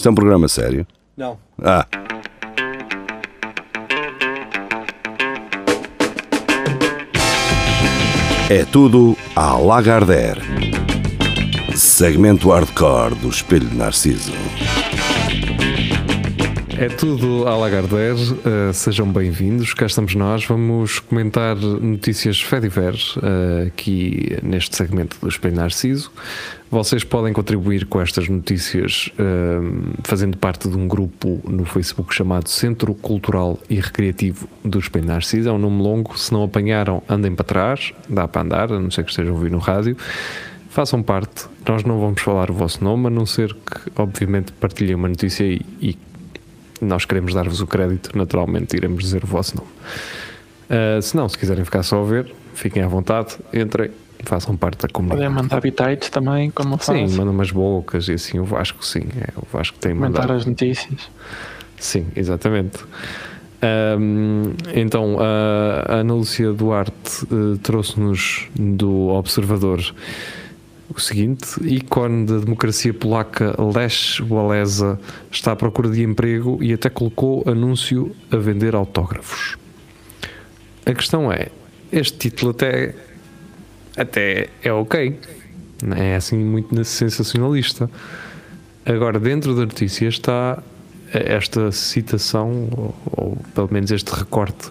Isto é um programa sério? Não. Ah. É tudo à Lagardère. Segmento hardcore do Espelho de Narciso. É tudo à Lagardère, uh, sejam bem-vindos, cá estamos nós, vamos comentar notícias Fediver uh, aqui neste segmento do Espelho Narciso. Vocês podem contribuir com estas notícias uh, fazendo parte de um grupo no Facebook chamado Centro Cultural e Recreativo do Espelho Narciso, é um nome longo, se não apanharam andem para trás, dá para andar, a não ser que estejam ouvir no rádio. Façam parte, nós não vamos falar o vosso nome, a não ser que, obviamente, partilhem uma notícia e, e nós queremos dar-vos o crédito, naturalmente iremos dizer o vosso nome. Uh, se não, se quiserem ficar só a ver, fiquem à vontade, entrem, façam parte da comunidade. Podem mandar habitats também, como Sim, faz. mandam umas bocas e assim, o Vasco sim, é, o Vasco tem Comentar mandado. as notícias. Sim, exatamente. Um, então, a Ana Lúcia Duarte uh, trouxe-nos do Observador o seguinte: ícone da democracia polaca Lech Walesa está à procura de emprego e até colocou anúncio a vender autógrafos. A questão é: este título até, até é ok, não é assim muito sensacionalista. Agora, dentro da notícia está esta citação, ou, ou pelo menos este recorte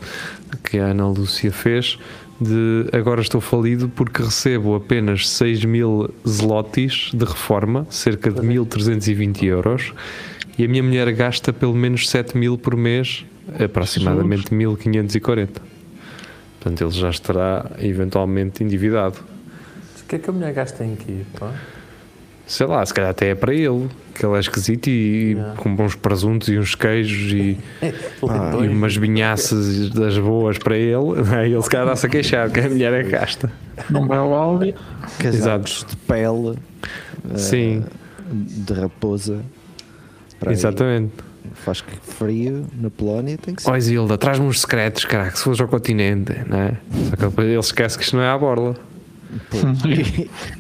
que a Ana Lúcia fez, de agora estou falido porque recebo apenas 6 mil zlotys de reforma, cerca de 1320 euros, e a minha mulher gasta pelo menos 7 mil por mês, aproximadamente 1540. Portanto, ele já estará eventualmente endividado. O que é que a mulher gasta em quê? Pá? Sei lá, se calhar até é para ele, que ele é esquisito e Yeah. com bons presuntos e uns queijos e, Leitões. e umas vinhaças das boas para ele, aí ele se calhar dá-se a queixar que a mulher é gasta. Não vai ao Aldi. Casacos de pele eh, Sim, de raposa. Para aí. exatamente. Faz frio na Polónia, tem que ser. Ó Zilda, traz-me uns secretos, caraca, se fores ao continente, não é? Só que depois ele esquece que isto não é à borla.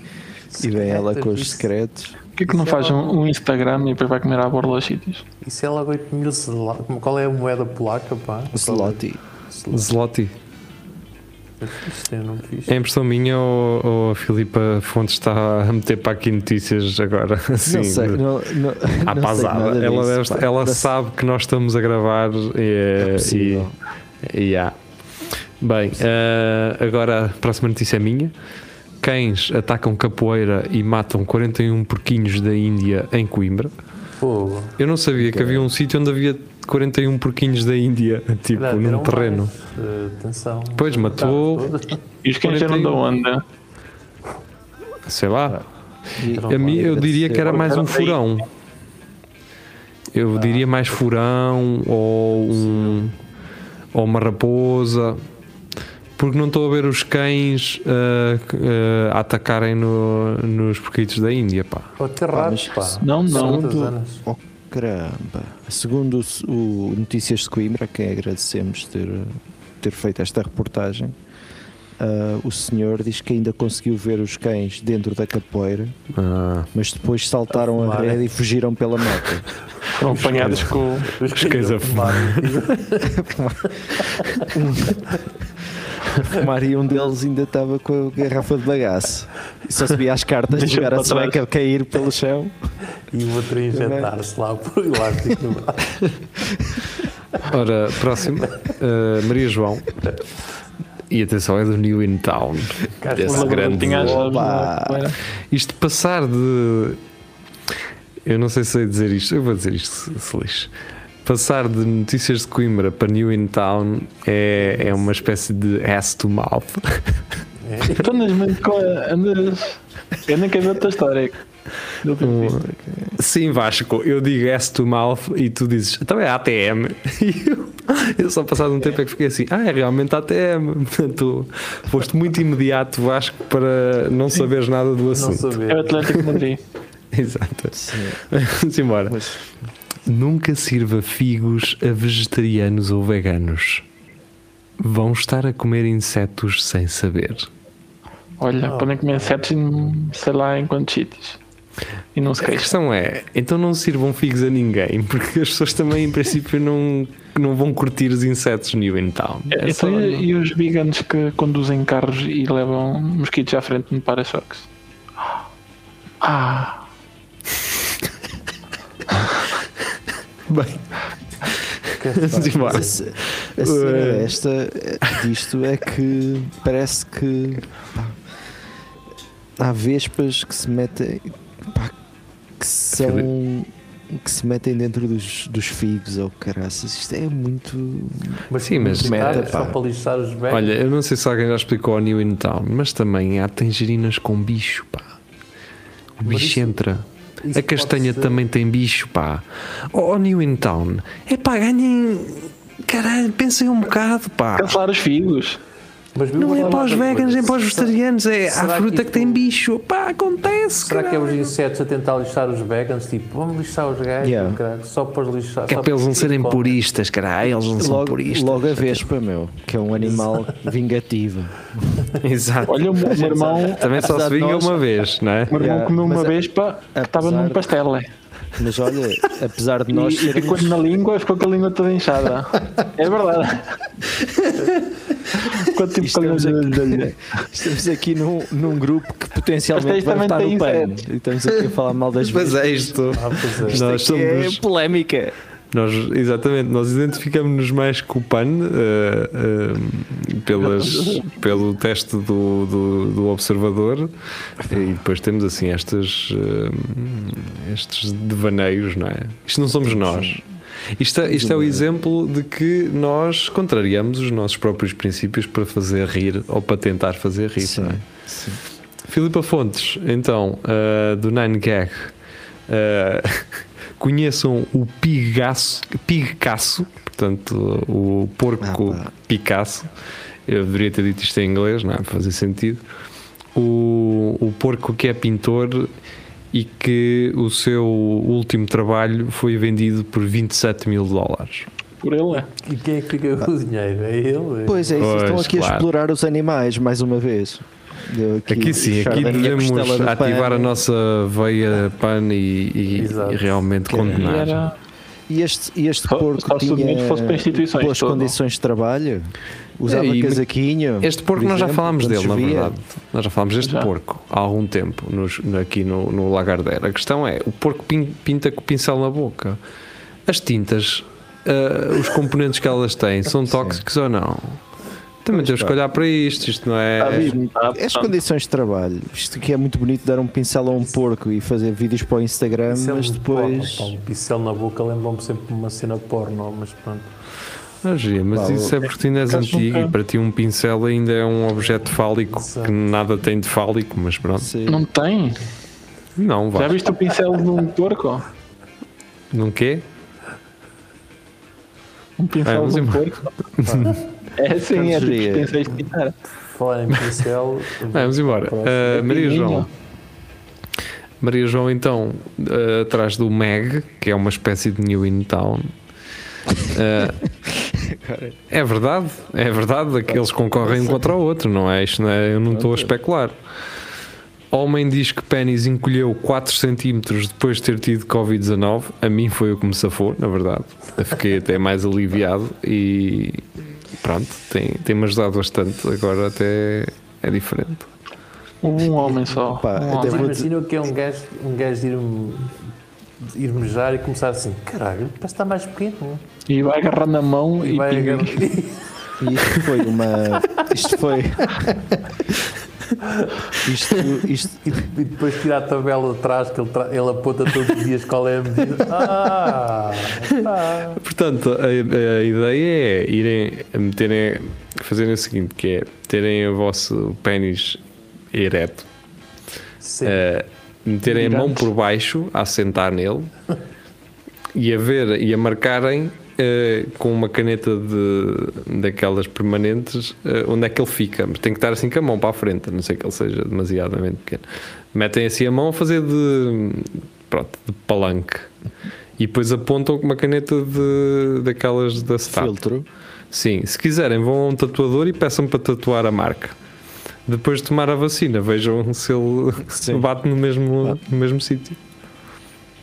E vem ela com os Isso- secretos. Por que, que não Isso é faz um, um Instagram e depois vai comer à borla aos sítios? Isso é logo 8 mil zela- Qual é a moeda polaca, pá? Zloty. Zloty. É impressão minha ou, ou a Filipa Fontes está a meter para aqui notícias agora? Assim, não sei, não, não, à não sei pasada. nada Ela, disso, deve- ela sabe que nós estamos a gravar e, É possível. e, e há. Bem, eh, agora a próxima notícia é minha. Cães atacam capoeira e matam 41 porquinhos da Índia em Coimbra. Fogo. Eu não sabia que havia um sítio onde havia 41 porquinhos da Índia, tipo, num terreno. mais, eh, atenção. Pois, matou- E os cães eram da 41. onde? Sei lá. E- A mim eu diria que era mais um furão. Eu diria mais furão ou um ou uma raposa. Porque não estou a ver os cães ah, a atacarem no- nos porquitos da Índia, pá. Ratos, mas pá. Não, não. anos. Oh, caramba. Segundo o, o Notícias de Coimbra, a quem agradecemos ter, ter feito esta reportagem, ah, o senhor diz que ainda conseguiu ver os cães dentro da capoeira, Ah, mas depois saltaram a fumar. rede e fugiram pela mata. Foram apanhados com. Os cães a fumar. Fumar e um deles ainda estava com a garrafa de bagaço. E só se via as cartas de Deixa jogar a sueca cair pelo chão. E o outro a injetar-se lá por elástico no braço. ora, próximo. Ah, Maria João. E atenção, é do New In Town. Desse grande. Capoeira. Isto passar de. Eu não sei se sei dizer isto, eu vou dizer isto, se, se lixe. Passar de notícias de Coimbra para New In Town é, é uma espécie de ass to mouth. Tu andas muito com a. Andas. Eu nem quero ver a tua história. Visto. Sim, Vasco, eu digo ass to mouth e tu dizes, então é ATM. E eu, eu só passado um tempo é que fiquei assim, ah, é realmente ATM. Portanto, foste muito imediato, Vasco, para não saberes nada do Não assunto. É o. Atlético Madrid. Exato. Vamos embora. Mas Nunca sirva figos a vegetarianos ou veganos. Vão estar a comer insetos sem saber. Olha, Oh. podem comer insetos em sei lá em quantos sítios. E não se A queixa. questão é, então não sirvam figos a ninguém, porque as pessoas também, em princípio, não, não vão curtir os insetos New in Town. É só- Então, e, e os veganos que conduzem carros e levam mosquitos à frente no para-choques? Ah, Bem, Que- vamos embora. A, a cena esta disto é que parece que pá, há vespas que se metem pá, que são que se metem dentro dos, dos figos ou caraças. Isto é muito. Mas Sim, mas- Meta, só pá. para lixar os velhos. Olha, eu não sei se alguém já explicou ao New in Town, mas também há tangerinas com bicho, pá. O Mas bicho isso- entra. Isso A castanha também tem bicho, pá. Oh, New in Town. É pá, ganhem. Caralho, pensem um bocado, pá. cancelar os figos. Mas Não uma é para os veganos, nem para os vegetarianos. É a fruta que tem bicho. Pá, acontece. Será que é os insetos a tentar lixar os veganos? Tipo, vamos lixar os gajos, Yeah. caralho, só para os lixar. Que é para eles não serem puristas, caralho. Eles não são Logo, puristas. logo a vespa, meu, que é um animal vingativo. Exato. Olha, o meu, irmão, Também só se vinga uma vez, não é? o meu irmão comeu uma vespa que estava num pastel. é. Mas olha, apesar de nós E, e ficou sermos. na língua, ficou com a língua toda inchada. É verdade. Tipo com a Estamos língua. aqui, estamos aqui num, num grupo que potencialmente vai estar no pano. E estamos aqui a falar mal das Mas é isto. Ah, pois é. Isto Nós aqui é somos- polémica. Nós, exatamente, nós identificamos-nos mais com o PAN eh, eh, pelas, pelo teste do, do, do observador e depois temos assim estas, eh, estes devaneios, não é? Isto não somos nós. Isto, é- isto é o exemplo de que nós contrariamos os nossos próprios princípios para fazer rir ou para tentar fazer rir. Sim, não é? sim. Filipa Fontes, então, uh, do Nine Gag. Conheçam o Pigasso, Picasso, portanto, o porco Ah. Picasso. Eu deveria ter dito isto em inglês, não é? Para fazer sentido. O, o porco que é pintor e que o seu último trabalho foi vendido por 27 mil dólares. Por ele, é. E quem é que fica com o dinheiro? É ele? Pois é, isso, Pois, estão aqui claro. a explorar os animais mais uma vez. Eu Aqui sim, aqui da minha devemos ativar pano. a nossa veia pan e, e- e realmente E condenar. era. E este, e este Só- porco só tinha fosse para instituições, boas todo. condições de trabalho, usava É, casaquinho. Este porco por nós já exemplo, falámos quando dele, na verdade. Nós já falámos deste Já. porco há algum tempo nos- aqui no, no Lagardère. A questão é: o porco pin- pinta com o pincel na boca. As tintas, ah, os componentes que elas têm, são tóxicos ou não? Também temos que olhar para isto. Isto não é. Está. As condições de trabalho. Isto aqui é muito bonito dar um pincel a um porco e fazer vídeos para o Instagram, Pincel mas de depois. porno, um pincel na boca lembra-me sempre de uma cena porno, mas pronto. Ah, Gia, mas Pá, isso é porque tu ainda és antigo nunca- e para ti um pincel ainda é um objeto fálico Exato. que nada tem de fálico, mas pronto. Sim. Não tem? Não, Já vá. viste o pincel de um porco? Não quê? Um pincel Vamos de um porco? É sim, é tipo. Falar em pincel. Vamos embora. Ah, Maria. João. Maria João, então, ah, atrás do Meg, que é uma espécie de New in Town. Ah, é verdade, é verdade, que eles concorrem um contra o outro, não é? Isto não é, eu não estou a especular. Homem diz que pênis encolheu 4 centímetros depois de ter tido Covid-19. A mim foi o que me safou, na verdade. Eu fiquei até mais aliviado e pronto, tem- tem-me ajudado bastante. Agora até é diferente. Um homem só. Pá, um homem. vou- Imagina o que é um gajo, um gajo ir, ir mejar e começar assim: caralho, parece que está mais pequeno. E vai agarrar na mão E e, vai e- agarrar. E isto foi uma. Isto foi. Isto, isto, E e depois tirar a tabela atrás que ele, tra- ele aponta todos os dias qual é a medida. Ah, ah. Portanto, a, a ideia é irem a meterem, fazerem o seguinte, que é terem o vosso pênis ereto, eh, meterem a mão por baixo, a sentar nele e a ver e a marcarem eh, com uma caneta de, daquelas permanentes eh, onde é que ele fica. Mas tem que estar assim com a mão para a frente, a não sei que ele seja demasiadamente pequeno. Metem assim a mão a fazer de, pronto, de palanque. E depois apontam com uma caneta de, daquelas da Stat. filtro. Sim, se quiserem vão a um tatuador e peçam para tatuar a marca. depois de tomar a vacina, vejam se ele Sim. bate no mesmo, no mesmo sítio.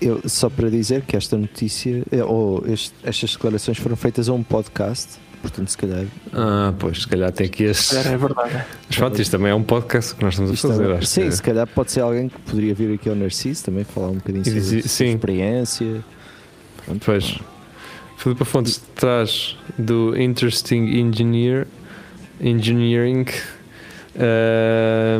Eu, só para dizer que esta notícia, eh, ou este- estas declarações foram feitas a um podcast, portanto, se calhar. Ah, pois, se calhar tem aqui esse. Era, é verdade. Mas pronto, isto também é um podcast que nós estamos a isto fazer. é- acho sim, que- se calhar pode ser alguém que poderia vir aqui ao Narciso também falar um bocadinho sobre a sua experiência. Pronto, Pois. Filipe Fontes traz do Interesting Engineer Engineering. Ah,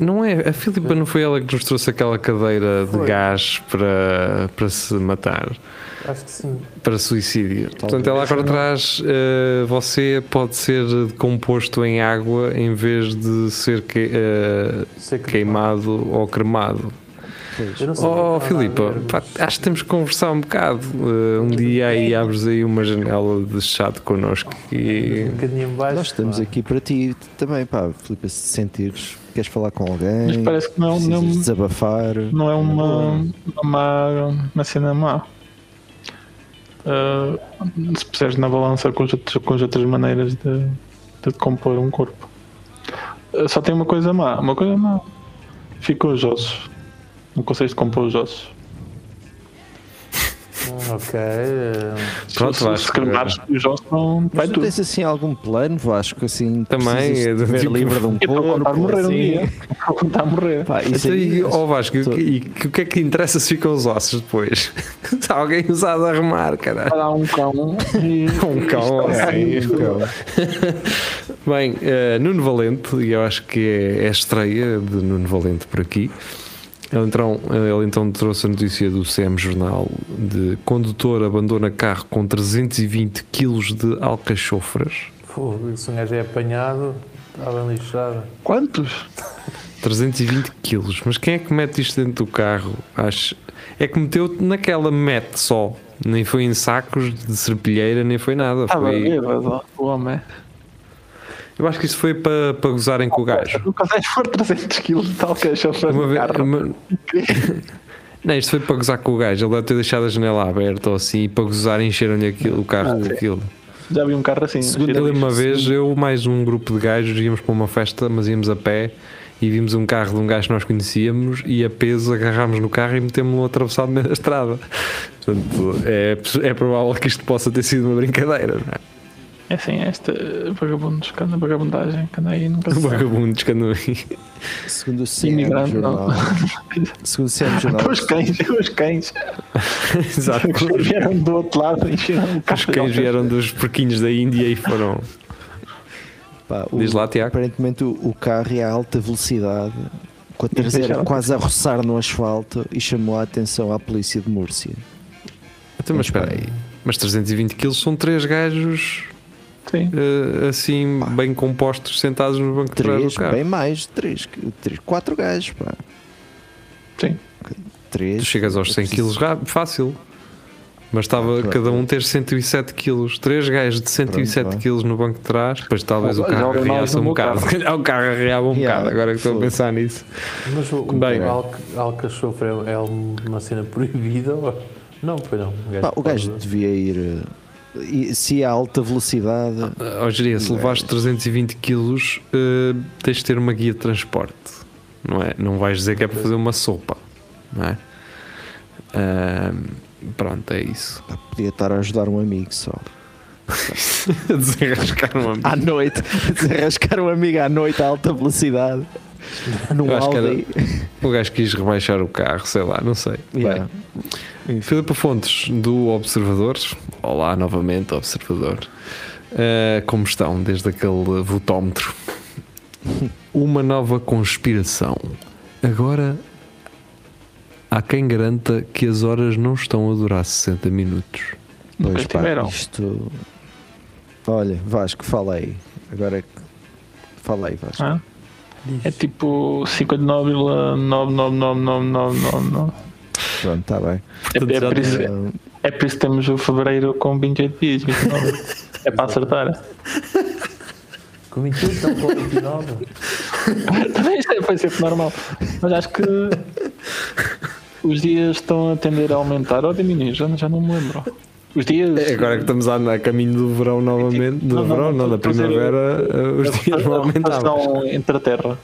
não é? A Filipa não foi ela que nos trouxe aquela cadeira de Foi. gás para, para se matar, Acho que sim. para suicídio. Portanto, ela agora traz. ah, você pode ser composto em água em vez de ser que- ah, que queimado ou cremado. Pois. Oh, é pá, mas- acho que temos que conversar um bocado. Uh, um dia aí abres aí uma janela de chat connosco e. Um bocadinho baixo. Nós estamos pá. aqui para ti também, pá, Filipe, se sentires, queres falar com alguém, Mas parece que não, precisas não, desabafar. não é uma, uma, má- uma cena má. Ah, se puseres na balança com as outras, com as outras maneiras de, de compor um corpo. Ah, só tem uma coisa má. Uma coisa má. Ficam os ossos. Não consegues compor os ossos. Ok. eh, Pronto, se, Vasco, se cremares os ossos, não Mas vai tu tudo. tens assim algum plano, Vasco, assim, Também, é de ver tipo- livre de um Eu estou a corpo, morrer um assim. dia. Estou a contar morrer. Pá, isso Então, aí, e, ó Vasco, e o Tô- que- e que- o que é que interessa se ficam os ossos depois? Está alguém usado a remar, caralho. Vai dar um cão e. Um cão, Isto- assim, isto- Bem, eh, Nuno Valente, e eu acho que é, é a estreia de Nuno Valente por aqui. Ele então, ele então trouxe a notícia do CM Jornal de condutor abandona carro com 320 kg de alcachofras. Fogo, se um gajo é apanhado, estava lixado. Quantos? 320 quilos. Mas quem é que mete isto dentro do carro? Acho. É que meteu naquela mete só. Nem foi em sacos de serpilheira, nem foi nada. Estava Foi... bêbado, o homem. Eu acho que isso foi para, para gozarem com o gajo. Tu consegues pôr 300 kg de tal queixa para Uma o vez, uma- Não, isto foi para gozar com o gajo. Ele deve ter deixado a janela aberta ou assim e para gozar encheram-lhe o carro Ah, com sim. aquilo. Já vi um carro assim. Segundo lembro uma lixo. vez, eu mais um grupo de gajos íamos para uma festa, mas íamos a pé e vimos um carro de um gajo que nós conhecíamos e a peso agarrámos no carro e metemos-lo atravessado no meio da estrada. Portanto, é, é provável que isto possa ter sido uma brincadeira, não é? É assim, este vagabundos, que anda vagabundagem, que anda aí nunca se Um sabe. vagabundo que andam aí. segundo o CM Jornal, segundo o CM Jornal, Os cães, os cães. Exato. Os cães vieram do outro lado e encheram o Os cães vieram dos porquinhos da Índia e foram. pá, o- Diz lá, Tiago. aparentemente o, o carro é a alta velocidade, com a traseira quase a roçar no asfalto e chamou a atenção à polícia de Múrcia. Então, mas espera aí. Mas 320 kg são três gajos Sim. eh, assim, bem compostos, sentados no banco de trás do Três, carro. bem mais, três, três quatro gajos, pá. Sim. Três. Tu chegas aos 100 Eu preciso- kg rápido, fácil. Mas estava Ah, cada um ter 107 kg. Três gajos de 107 Pronto, kg no banco de trás. Depois talvez o carro no um bocado. Se calhar o carro arreava um Yeah, bocado. Agora que estou a pensar nisso. Mas o, Bem. o alcachofre é, é uma cena proibida? ou- Não, foi não. O gajo, Pá, o gajo pode- devia ir. Se a alta velocidade. Ó Jeria, se levares 320 kg, eh, tens de ter uma guia de transporte. Não é? Não vais dizer que é para fazer uma sopa. Não é? Ahm, pronto, é isso. podia estar a ajudar um amigo só. Desenrascar uma À noite, desarrascar um amigo à noite a alta velocidade. Acho que era- Audi. O gajo quis rebaixar o carro, sei lá, não sei. Yeah. Bem, Filipe Fontes, do Observador. Olá, novamente, Observador. Eh, como estão desde aquele votómetro? Uma nova conspiração. Agora, há quem garanta que as horas não estão a durar 60 minutos. Nunca Pois pá, isto. Olha, Vasco, falei. Agora é que. Falei, Vasco. Ah, É tipo 59,999999. Pronto, está bem. É, é, por isso, é por isso que temos o fevereiro com 28 dias. 29. é para acertar. Com 28 estão com 29. Também isto é- foi sempre normal. Mas acho que os dias estão a tender a aumentar ou a diminuir. Já, já não me lembro. Os dias. É, Agora que estamos a, a caminho do verão novamente, do Não, não, verão, não, não, da primavera, eh, os dias vão aumentar. entre a Terra.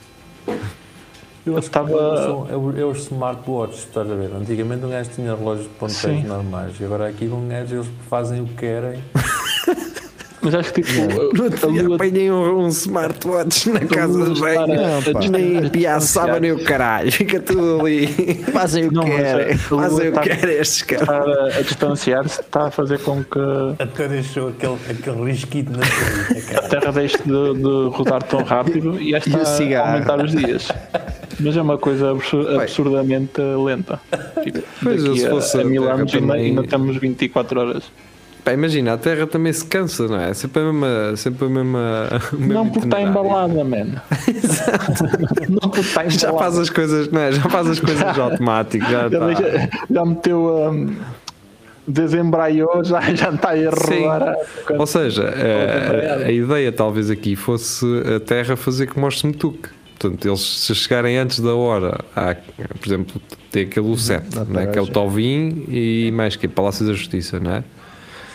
Eu acho estava- é, os smartwatches, estás a ver? Antigamente um gajo tinha relógios de ponteiros normais e agora aqui um gajo eles fazem o que querem. Mas acho que tipo. Outro a lua- apanhei um, um smartwatch na casa lua de banho. a- a Nem piaçava nem o caralho, fica tudo ali. Fazem o que Não, a- querem, a fazem o está- que querem estes caras. estar a, a distanciar-se está a fazer com que Até deixou aquele, aquele risquito na a cara. Terra deixe de, de rodar tão rápido e esta E a aumentar os dias. Mas é uma coisa absur- Bem. absurdamente lenta. Tipo, Pois, eu daqui se a- fosse a, a mil Terra anos ainda, também- ainda temos 24 horas. Pá, imagina, a Terra também se cansa, não é? Sempre a mesma. Sempre a mesma Não porque está embalada, man. Não porque está embalada. Já faz as coisas, não é? Já faz as coisas automáticas, já Já, deixa- já meteu. Um, desembraiou, já, já está a rodar. Ou seja, a, a- a ideia talvez aqui fosse a Terra fazer como aos Semetuque. Portanto, eles se chegarem antes da hora, há, por exemplo, tem aquele U7, na não é? que é o. Tovim e mais que Palácio da Justiça, não é?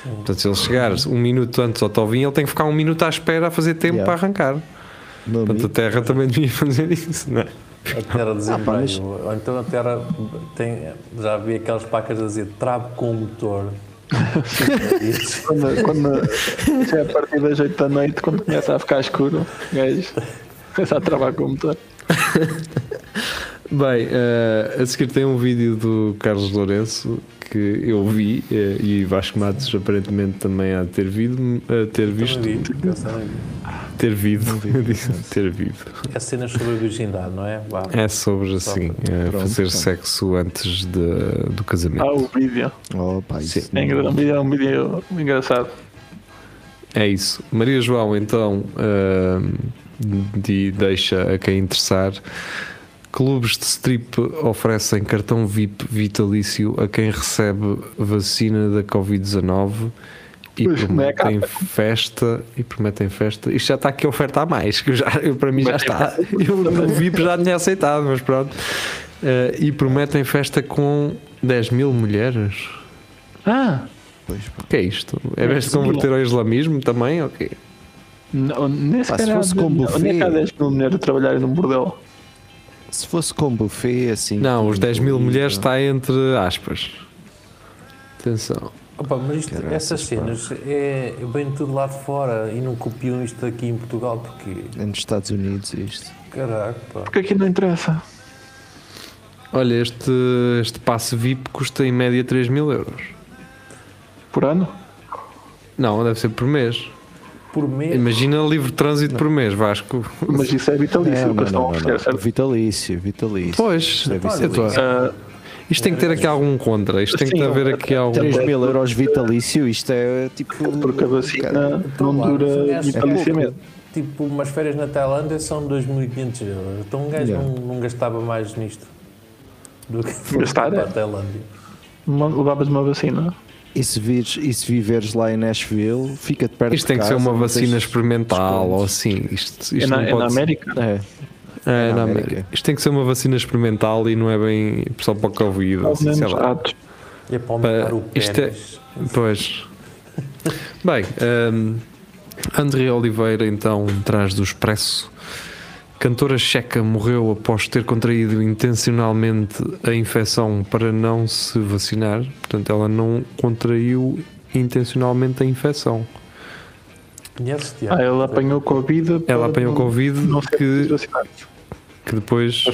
Portanto, se ele chegar um minuto antes ao Tovim, ele tem que ficar um minuto à espera a fazer tempo Yeah. para arrancar. Meu Portanto, a Terra também devia fazer isso, não é? A terra mas- Ou então a terra tem. Já vi aquelas placas a dizer trave com motor. Quando, quando já é a partir das 8 da noite, quando começa a ficar escuro, gajo começa a travar com o motor. Bem, eh, a seguir tem um vídeo do Carlos Lourenço que eu vi eh, e Vasco Matos aparentemente também há de ter, vido, eh, ter visto. Vi. Ter vido, ter vido. É cenas sobre a virgindade, não é? É sobre assim, Pronto, fazer pronto. sexo antes de- do casamento. Ah, o vídeo. oh, pá, isso É um vídeo, é um vídeo engraçado. É isso. Maria João, então, ahm, de- deixa a quem interessar. Clubes de strip oferecem cartão VIP vitalício a quem recebe vacina da Covid-19 e Pois, é prometem festa e prometem festa. Isto já está aqui a oferta a mais, que eu já, eu, para mim já Mas- está. Eu o VIP já tinha aceitado, mas pronto. Ah, e prometem festa com 10 mil mulheres. Ah, Pois. O que é isto? É vez de converter ao islamismo também? Ok. não, nem sequer se fosse com nem buffet- há 10 mil mulheres a trabalharem num bordel. Se fosse com buffet, assim. Não, os 10 mil mulheres está entre aspas. Atenção. Opa, mas isto, Caraças, essas cenas é bem tudo lá de fora e não copiam isto aqui em Portugal porque. É nos Estados Unidos isto. Caraca, pá. Porque aqui não interessa. Olha, este, este passe VIP custa em média 3 mil euros. Por ano? Não, deve ser por mês. Por mês. Imagina livre trânsito por mês, Vasco. Mas isso é vitalício Não, o que eles estão a não, não, oferecer, não. certo? Vitalício, vitalício. Pois, Isto é vitalício. Ah, isto tem que ter aqui algum contra. Isto tem que Sim, haver aqui algum. 3 mil euros vitalício, isto é tipo. porque a vacina Então, não dura gajo- vitaliciamente. Tipo, umas férias na Tailândia são 2.500 euros. Então um gajo Yeah. não, não gastava mais nisto do que Gastar, para é? a Tailândia. Levavas uma vacina. E se, vires, e se viveres lá em Nashville, fica-te perto Isto de tem que ser casa, uma não tens vacina experimental ou assim. Isto, É isto na, não é na ser- América? É, É, na na América. América. Isto tem que ser uma vacina experimental e não é bem só para o Covid. Assim, sei lá. atos. E é para aumentar Pá, o isto é- pênis. Pois. Bem, hum, André Oliveira então traz do Expresso. Cantora checa morreu após ter contraído intencionalmente a infecção para não se vacinar. Portanto, ela não contraiu intencionalmente a infecção. Conheces, Ah, ela apanhou Covid. Ela apanhou não- Covid Não que, que depois.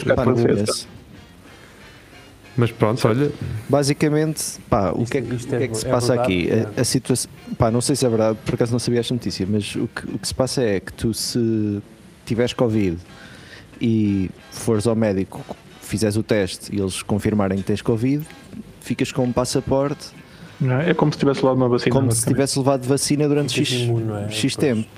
Mas pronto, olha, Basicamente, pá, o Isto- que é, o que é- é que se é passa verdade, aqui? é. A, a situação, pá, não sei se é verdade, por acaso não sabia esta notícia, mas o que, o que se passa é que tu, se tiveres Covid e fores ao médico, fizeres o teste e eles confirmarem que tens Covid, ficas com um passaporte Não é? É como se tivesse levado uma vacina. como se tivesse levado vacina durante X, imune, é? X tempo.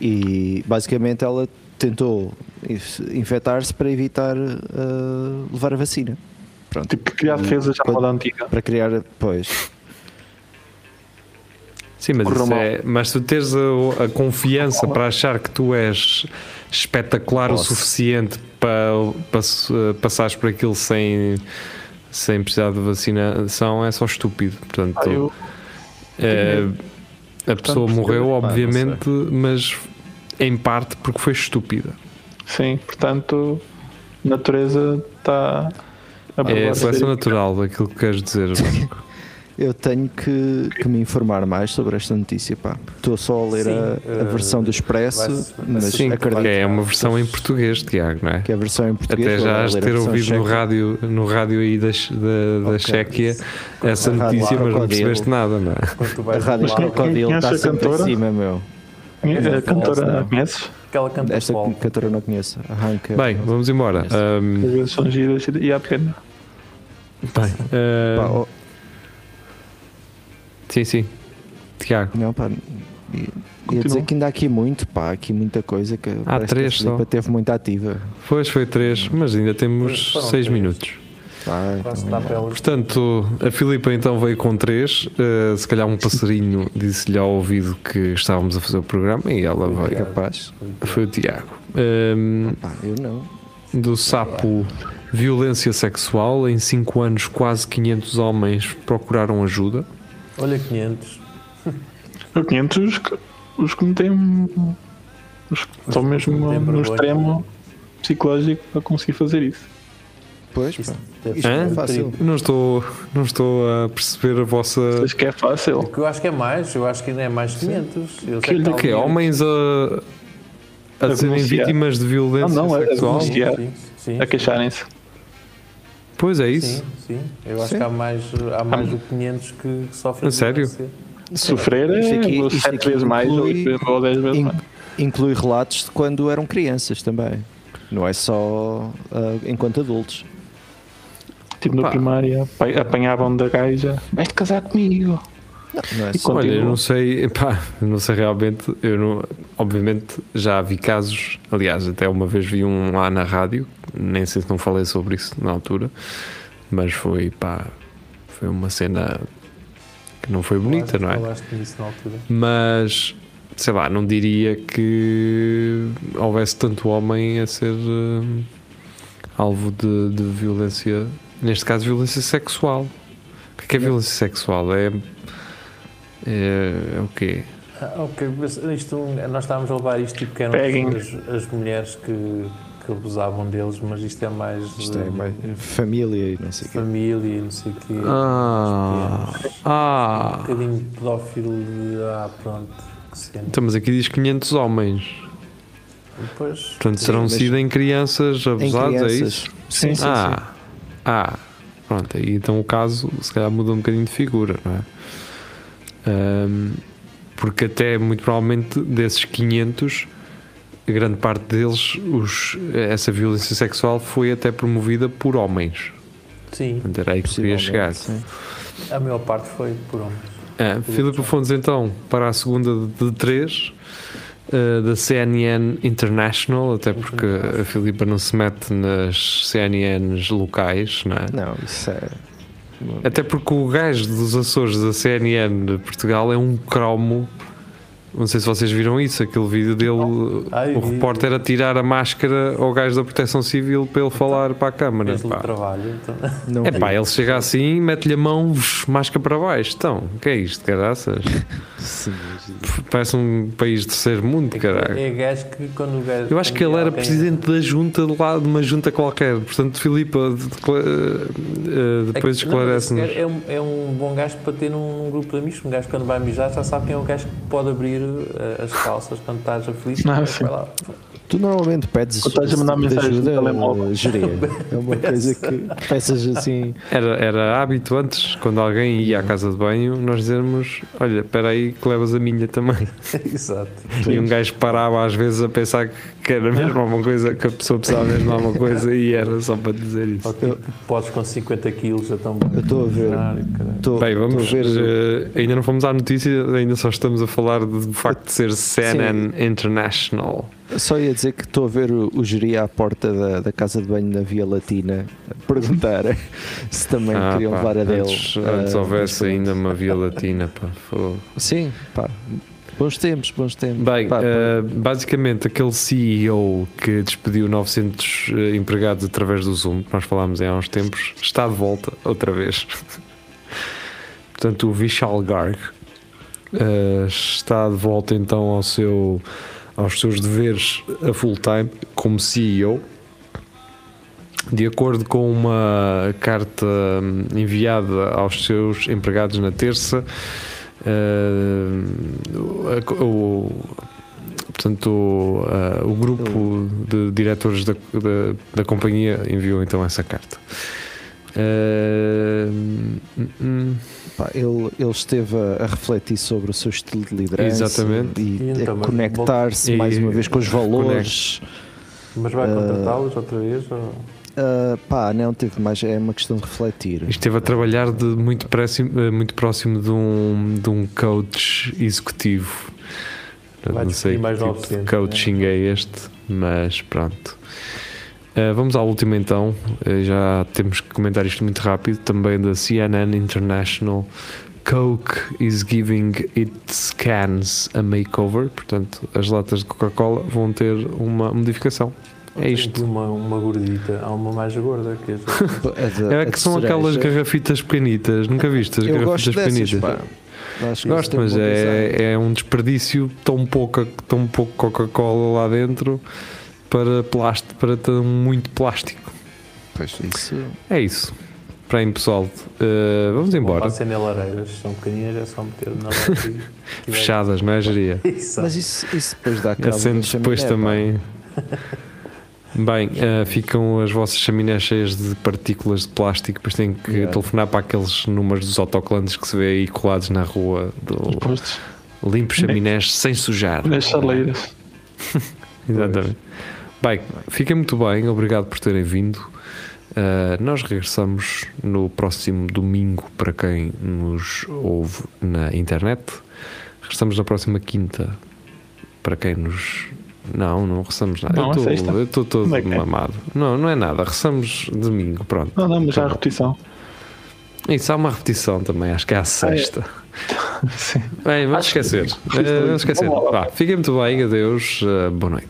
E basicamente ela tentou inf- infectar-se para evitar uh, levar a vacina. Pronto. Tipo, criar defesa já à Quando- moda antiga. Para criar, pois, Sim, mas, isso é, mas tu tens a, a confiança para achar que tu és espetacular o suficiente para, para passares por aquilo sem, sem precisar de vacinação é só estúpido. Portanto, Ah, eu, Eh, a pessoa morreu, obviamente, mas em parte porque foi estúpida. Sim, portanto, a natureza está a É a seleção natural daquilo que queres dizer, Vasco. Eu tenho que, que me informar mais sobre esta notícia, pá. Estou só a ler Sim, a, a eh, versão do Expresso, mas Sim, acredito porque é uma versão em português, Tiago, não é? que é a versão em português. Até já has de a ter ouvido no rádio, no rádio aí da, da, da Ok. Chequia essa A notícia, mas não percebeste nada, não é? A Rádio lá, Crocodilo Conhece está a sempre em cantora? cima, meu. A cantora, Não. conheces? aquela canta Esta cantora eu não conheço. A Hanka. Bem, vamos embora. Vezes são giras e há pena. bem, Pá, sim, sim. Tiago, não, pá. Ia Continua. dizer que ainda há aqui muito, pá, aqui muita coisa que que três a Filipa só. teve muito ativa. pois foi três, mas ainda temos Foram seis três. minutos. Quase então, Portanto, a Filipa então veio com três. uh, se calhar um passarinho disse-lhe ao ouvido que estávamos a fazer o programa e ela é veio. capaz. Foi o Tiago. Um, Pá, eu não. do sapo violência sexual, em 5 anos quase 500 homens procuraram ajuda. Olha, 500. Eu 500 os que, os que me têm. Os que estão mesmo que no vergonha. extremo psicológico para conseguir fazer isso. Pois, Isso não é Hã? fácil. Não estou, não estou a perceber a vossa. Acho que é fácil. Porque eu acho que é mais, eu acho que ainda é mais de 500. Eu que O quê? há alguém- Homens a, a A serem vítimas de violência Não, não, é a sexual? Sim, sim, A queixarem-se. Pois é isso. Sim, sim. Eu acho Sim. que há mais, há mais do que 500 que sofrem A sério? Sofrer é aqui- isto 7 aqui vezes mais ou inclui- 8 ou 10 vezes mais. inclui relatos de quando eram crianças também. Não é só ah, enquanto adultos. Tipo na Pá. primária, apa- apanhavam da gaja. Vais-te casar comigo. Não, é E só. Olha, eu não sei, pá, não sei realmente, eu não, obviamente já vi casos, aliás, até uma vez vi um lá na rádio, nem sei se não falei sobre isso na altura, mas foi, pá, foi uma cena que não foi bonita, Falaste- não é? Falaste nisso na altura. Mas, sei lá, não diria que houvesse tanto homem a ser hum, alvo de, de violência, neste caso, violência sexual. O que é, que é violência sexual? É, é, é o quê? Ah, ok, mas isto, nós estávamos a levar isto tipo que eram as, as mulheres que, que abusavam deles, mas isto é mais, Isto é de mais família e não sei o quê. família e não sei o quê. Ah, Um ah. bocadinho pedófilo de. Ah, pronto. Então, mas aqui diz 500 homens. Depois. Portanto, Sim, terão mas- sido em crianças Em abusadas, é isso? Sim, sim, sim. ah, ah, pronto. Aí então o caso se calhar muda um bocadinho de figura, não é? Ahm, porque até muito provavelmente desses 500, a grande parte deles, os, essa violência sexual foi até promovida por homens. Sim, Portanto, era aí que queria chegar. Sim. a maior parte foi por homens. Ah, Filipe Fontes, então, para a segunda de três, ah, da CNN International, até porque a Filipa não se mete nas CNNs locais, não é? Não, isso é. Até porque o gajo dos Açores da CNN de Portugal é um cromo. Não sei se vocês viram isso, aquele vídeo dele, Ai, o repórter a tirar a máscara ao gajo da Proteção Civil para ele falar para a câmara. Pá. trabalho. Então. Não É pá, ele chega assim, mete-lhe a mão, máscara para baixo. Então, o que é isto, caraças? Sim, Parece um país de terceiro mundo, caralho. É gajo que quando o gajo. Eu acho que ele era presidente da junta de lá, de uma junta qualquer. Portanto, Filipa, decla- eh, eh, depois esclarece-nos. É, é, um, é um bom gajo para ter num grupo de amigos. Um gajo quando vai mijar já sabe quem é o gajo que pode abrir as calças quando estás aflito. Vai sim. lá. Tu normalmente pedes Quando estás a mandar tipo no ajuda, telemóvel. eh, geria. É uma coisa que peças assim. Era, era hábito antes, quando alguém ia à casa de banho, nós dizermos: Olha, espera aí que levas a minha também. Exato. E um gajo parava às vezes a pensar que era mesmo alguma coisa, que a pessoa precisava mesmo de alguma coisa e era só para dizer isso. Podes com 50 quilos já tão Eu estou a ver. Estou Bem, vamos estou a ver. eh, ainda não fomos à notícia, ainda só estamos a falar do facto de ser CNN International. Só ia dizer que estou a ver o, o geria à porta da, da casa de banho na Via Latina a perguntar se também Ah, queriam pá, levar a dele. Antes, antes Ah, houvesse ainda uma via latina, pá. Sim, pá. Bons tempos, bons tempos. Bem, Pá, eh, basicamente aquele CEO que despediu 900 eh, empregados através do Zoom, que nós falámos há uns tempos, está de volta outra vez. Portanto, o Vishal Garg Uh, está de volta então ao seu, aos seus deveres a full time como CEO. De acordo com uma carta hum, enviada aos seus empregados na terça, uh, a- o, portanto, o, uh, o grupo de diretores da, da, da companhia enviou então essa carta. Uh, hum, hum. Pá, ele, ele esteve a, a refletir sobre o seu estilo de liderança Exatamente. e, E a então, mas conectar-se mais uma vez com os valores. Mas vai contratá-los outra vez? Ou... Ah, pá, não teve mais, é uma questão de refletir. Esteve a trabalhar de muito, próximo, eh, muito próximo de um, de um coach executivo. Vai não sei mais que tipo 900, de coaching é este, mas pronto. Eh, vamos à última então. Eh, já temos que comentar isto muito rápido. Também da CNN International. Coke is giving its cans a makeover. Portanto, as latas de Coca-Cola vão ter uma modificação. É isto. Uma, uma gordita, há uma mais gorda que. A de- É a que são aquelas garrafitas pequenitas. Nunca viste as Eu gosto garrafitas pequenitas? Gosto, mas é, é um desperdício tão pouco, tão pouco Coca-Cola lá dentro para, plástico, para tão muito plástico. Pois, isso. É isso. Para aí, pessoal, uh, vamos embora. Pode ser lareiras, são pequeninas, é só meter na lareira Fechadas, não é, Geria? Mas isso, isso depois dá cabo Acendes da depois também. Bem, uh, ficam as vossas chaminés cheias de partículas de plástico, depois têm que Yeah. telefonar para aqueles números dos autocolantes que se vê aí colados na rua do postos, limpo chaminés sem sujar. nas chaleiras. Exatamente. Bem, fiquem muito bem, obrigado por terem vindo. Uh, nós regressamos no próximo domingo para quem nos ouve na internet. Regressamos na próxima quinta para quem nos. Não, não regressamos nada. Não, é eu sexta. estou- todo é que é? mamado. Não, não é nada. Regressamos domingo, pronto. Não, não, mas já a repetição. Isso há uma repetição também, acho que é à sexta. Sim. Bem, vamos Acho que esquecer. sim. Uh, vamos esquecer. Vá, fiquem muito bem, adeus, uh, boa noite.